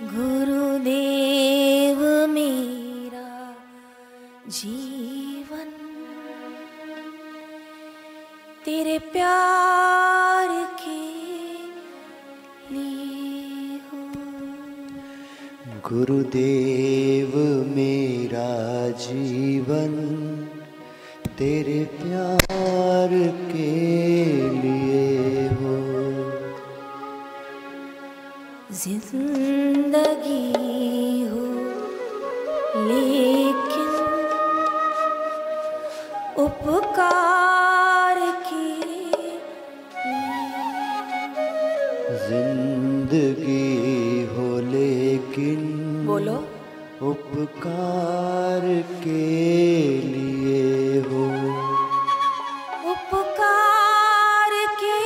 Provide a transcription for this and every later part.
गुरुदेव मेरा जीवन। तेरे प्यार के लिए गुरुदेव मेरा जीवन तेरे प्यार के लिए हो। ज़िंदगी ज़िंदगी हो लेकिन बोलो। उपकार के लिए हो। उपकार के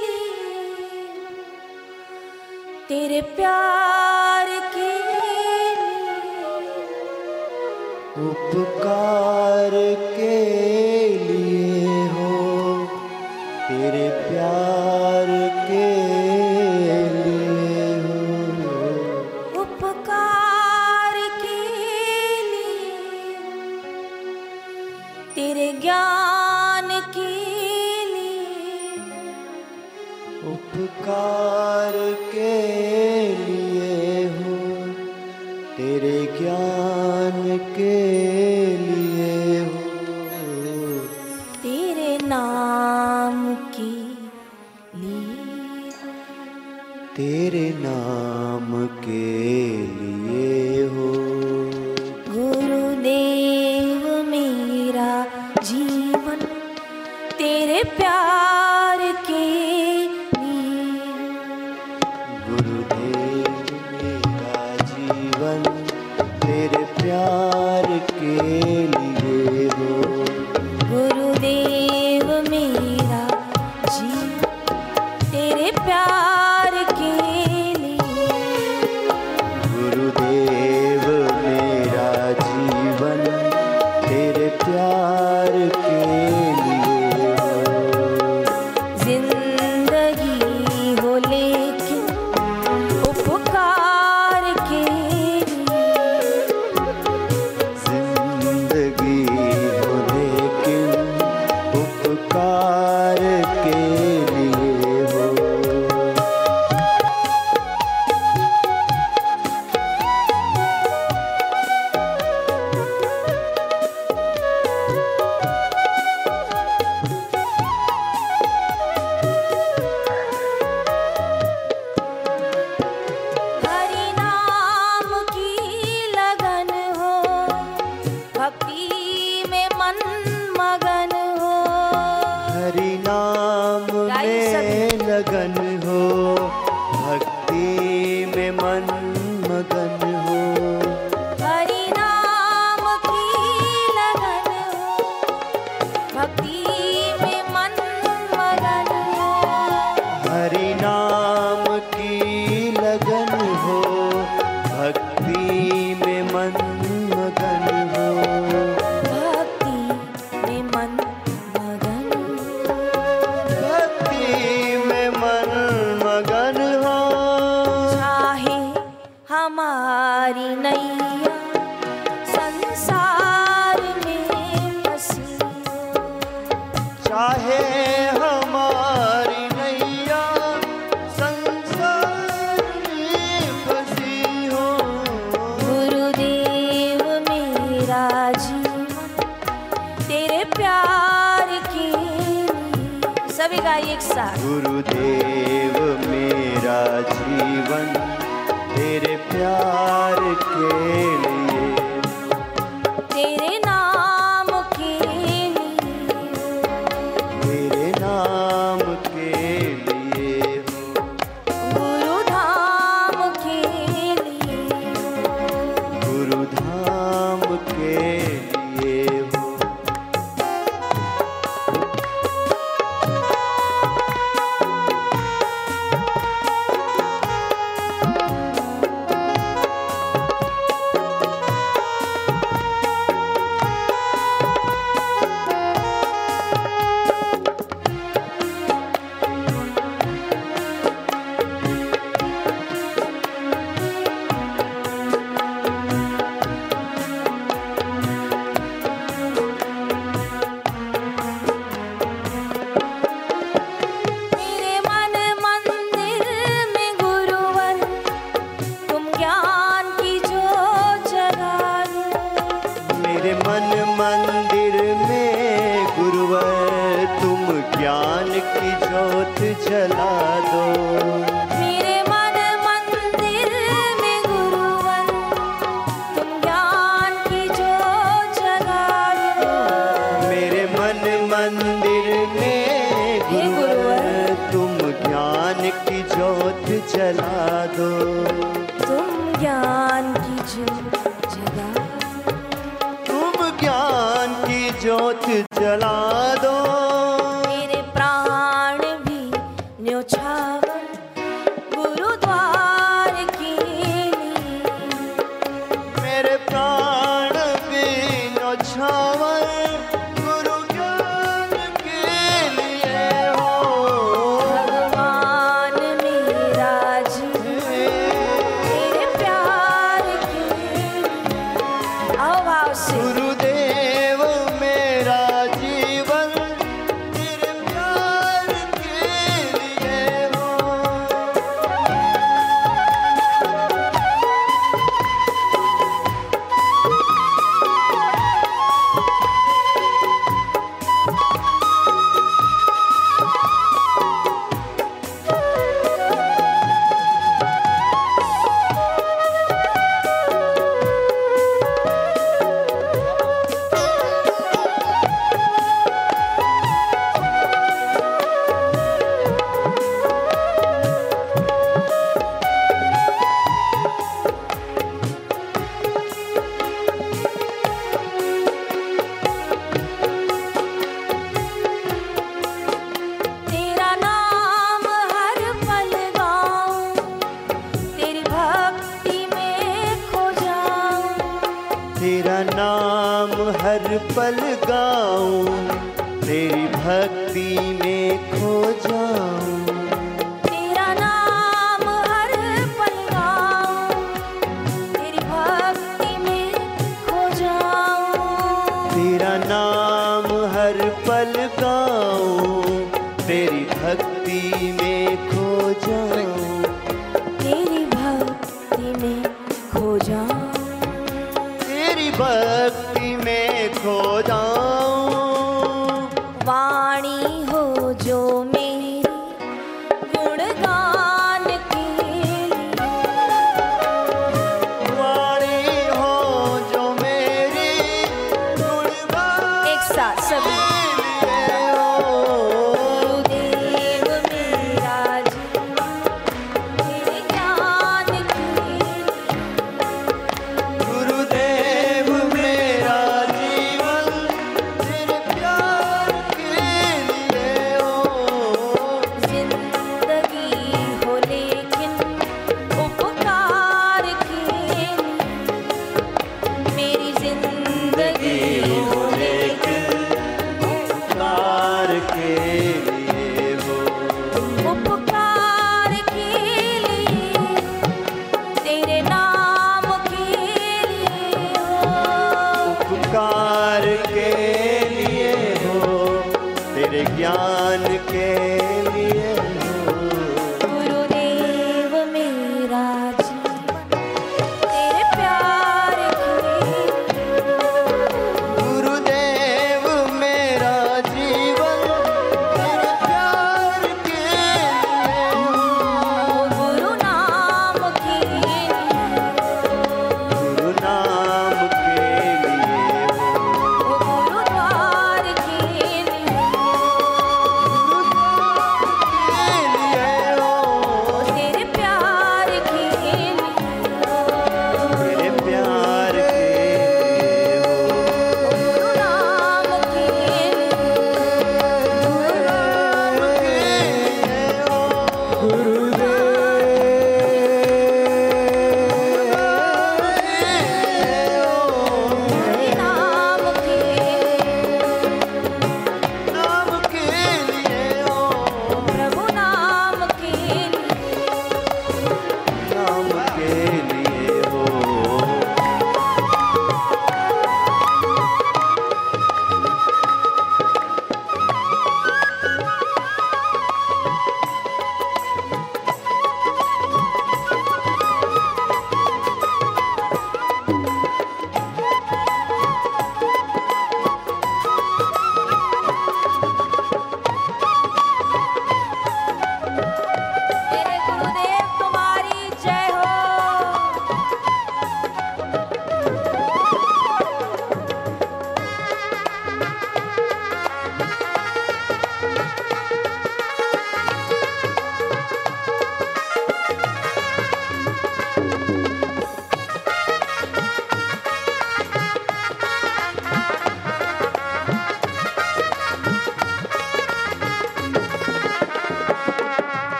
लिए तेरे प्यार के लिए। उपकार के उपकार के लिए हूँ तेरे ज्ञान के लिए हूँ। तेरे नाम की लिए तेरे नाम के लिए हो। गुरुदेव मेरा जीवन तेरे प्यार Yeah. भी गाइए एक साथ। गुरुदेव मेरा जीवन तेरे प्यार के लिए। तेरे नाम दो। तुम ज्ञान की ज्योत जला। तुम ज्ञान की ज्योत जला तेरा नाम हर पल गाऊं तेरी भक्ति में खो जाऊँ। तेरा नाम हर पल गाऊं तेरी भक्ति में खो जाऊँ। तेरा नाम हर पल गाऊं तेरी भक्ति में खो जाऊँ। तेरी भक्ति में खो जाऊँ। भक्ति में खो जाऊँ।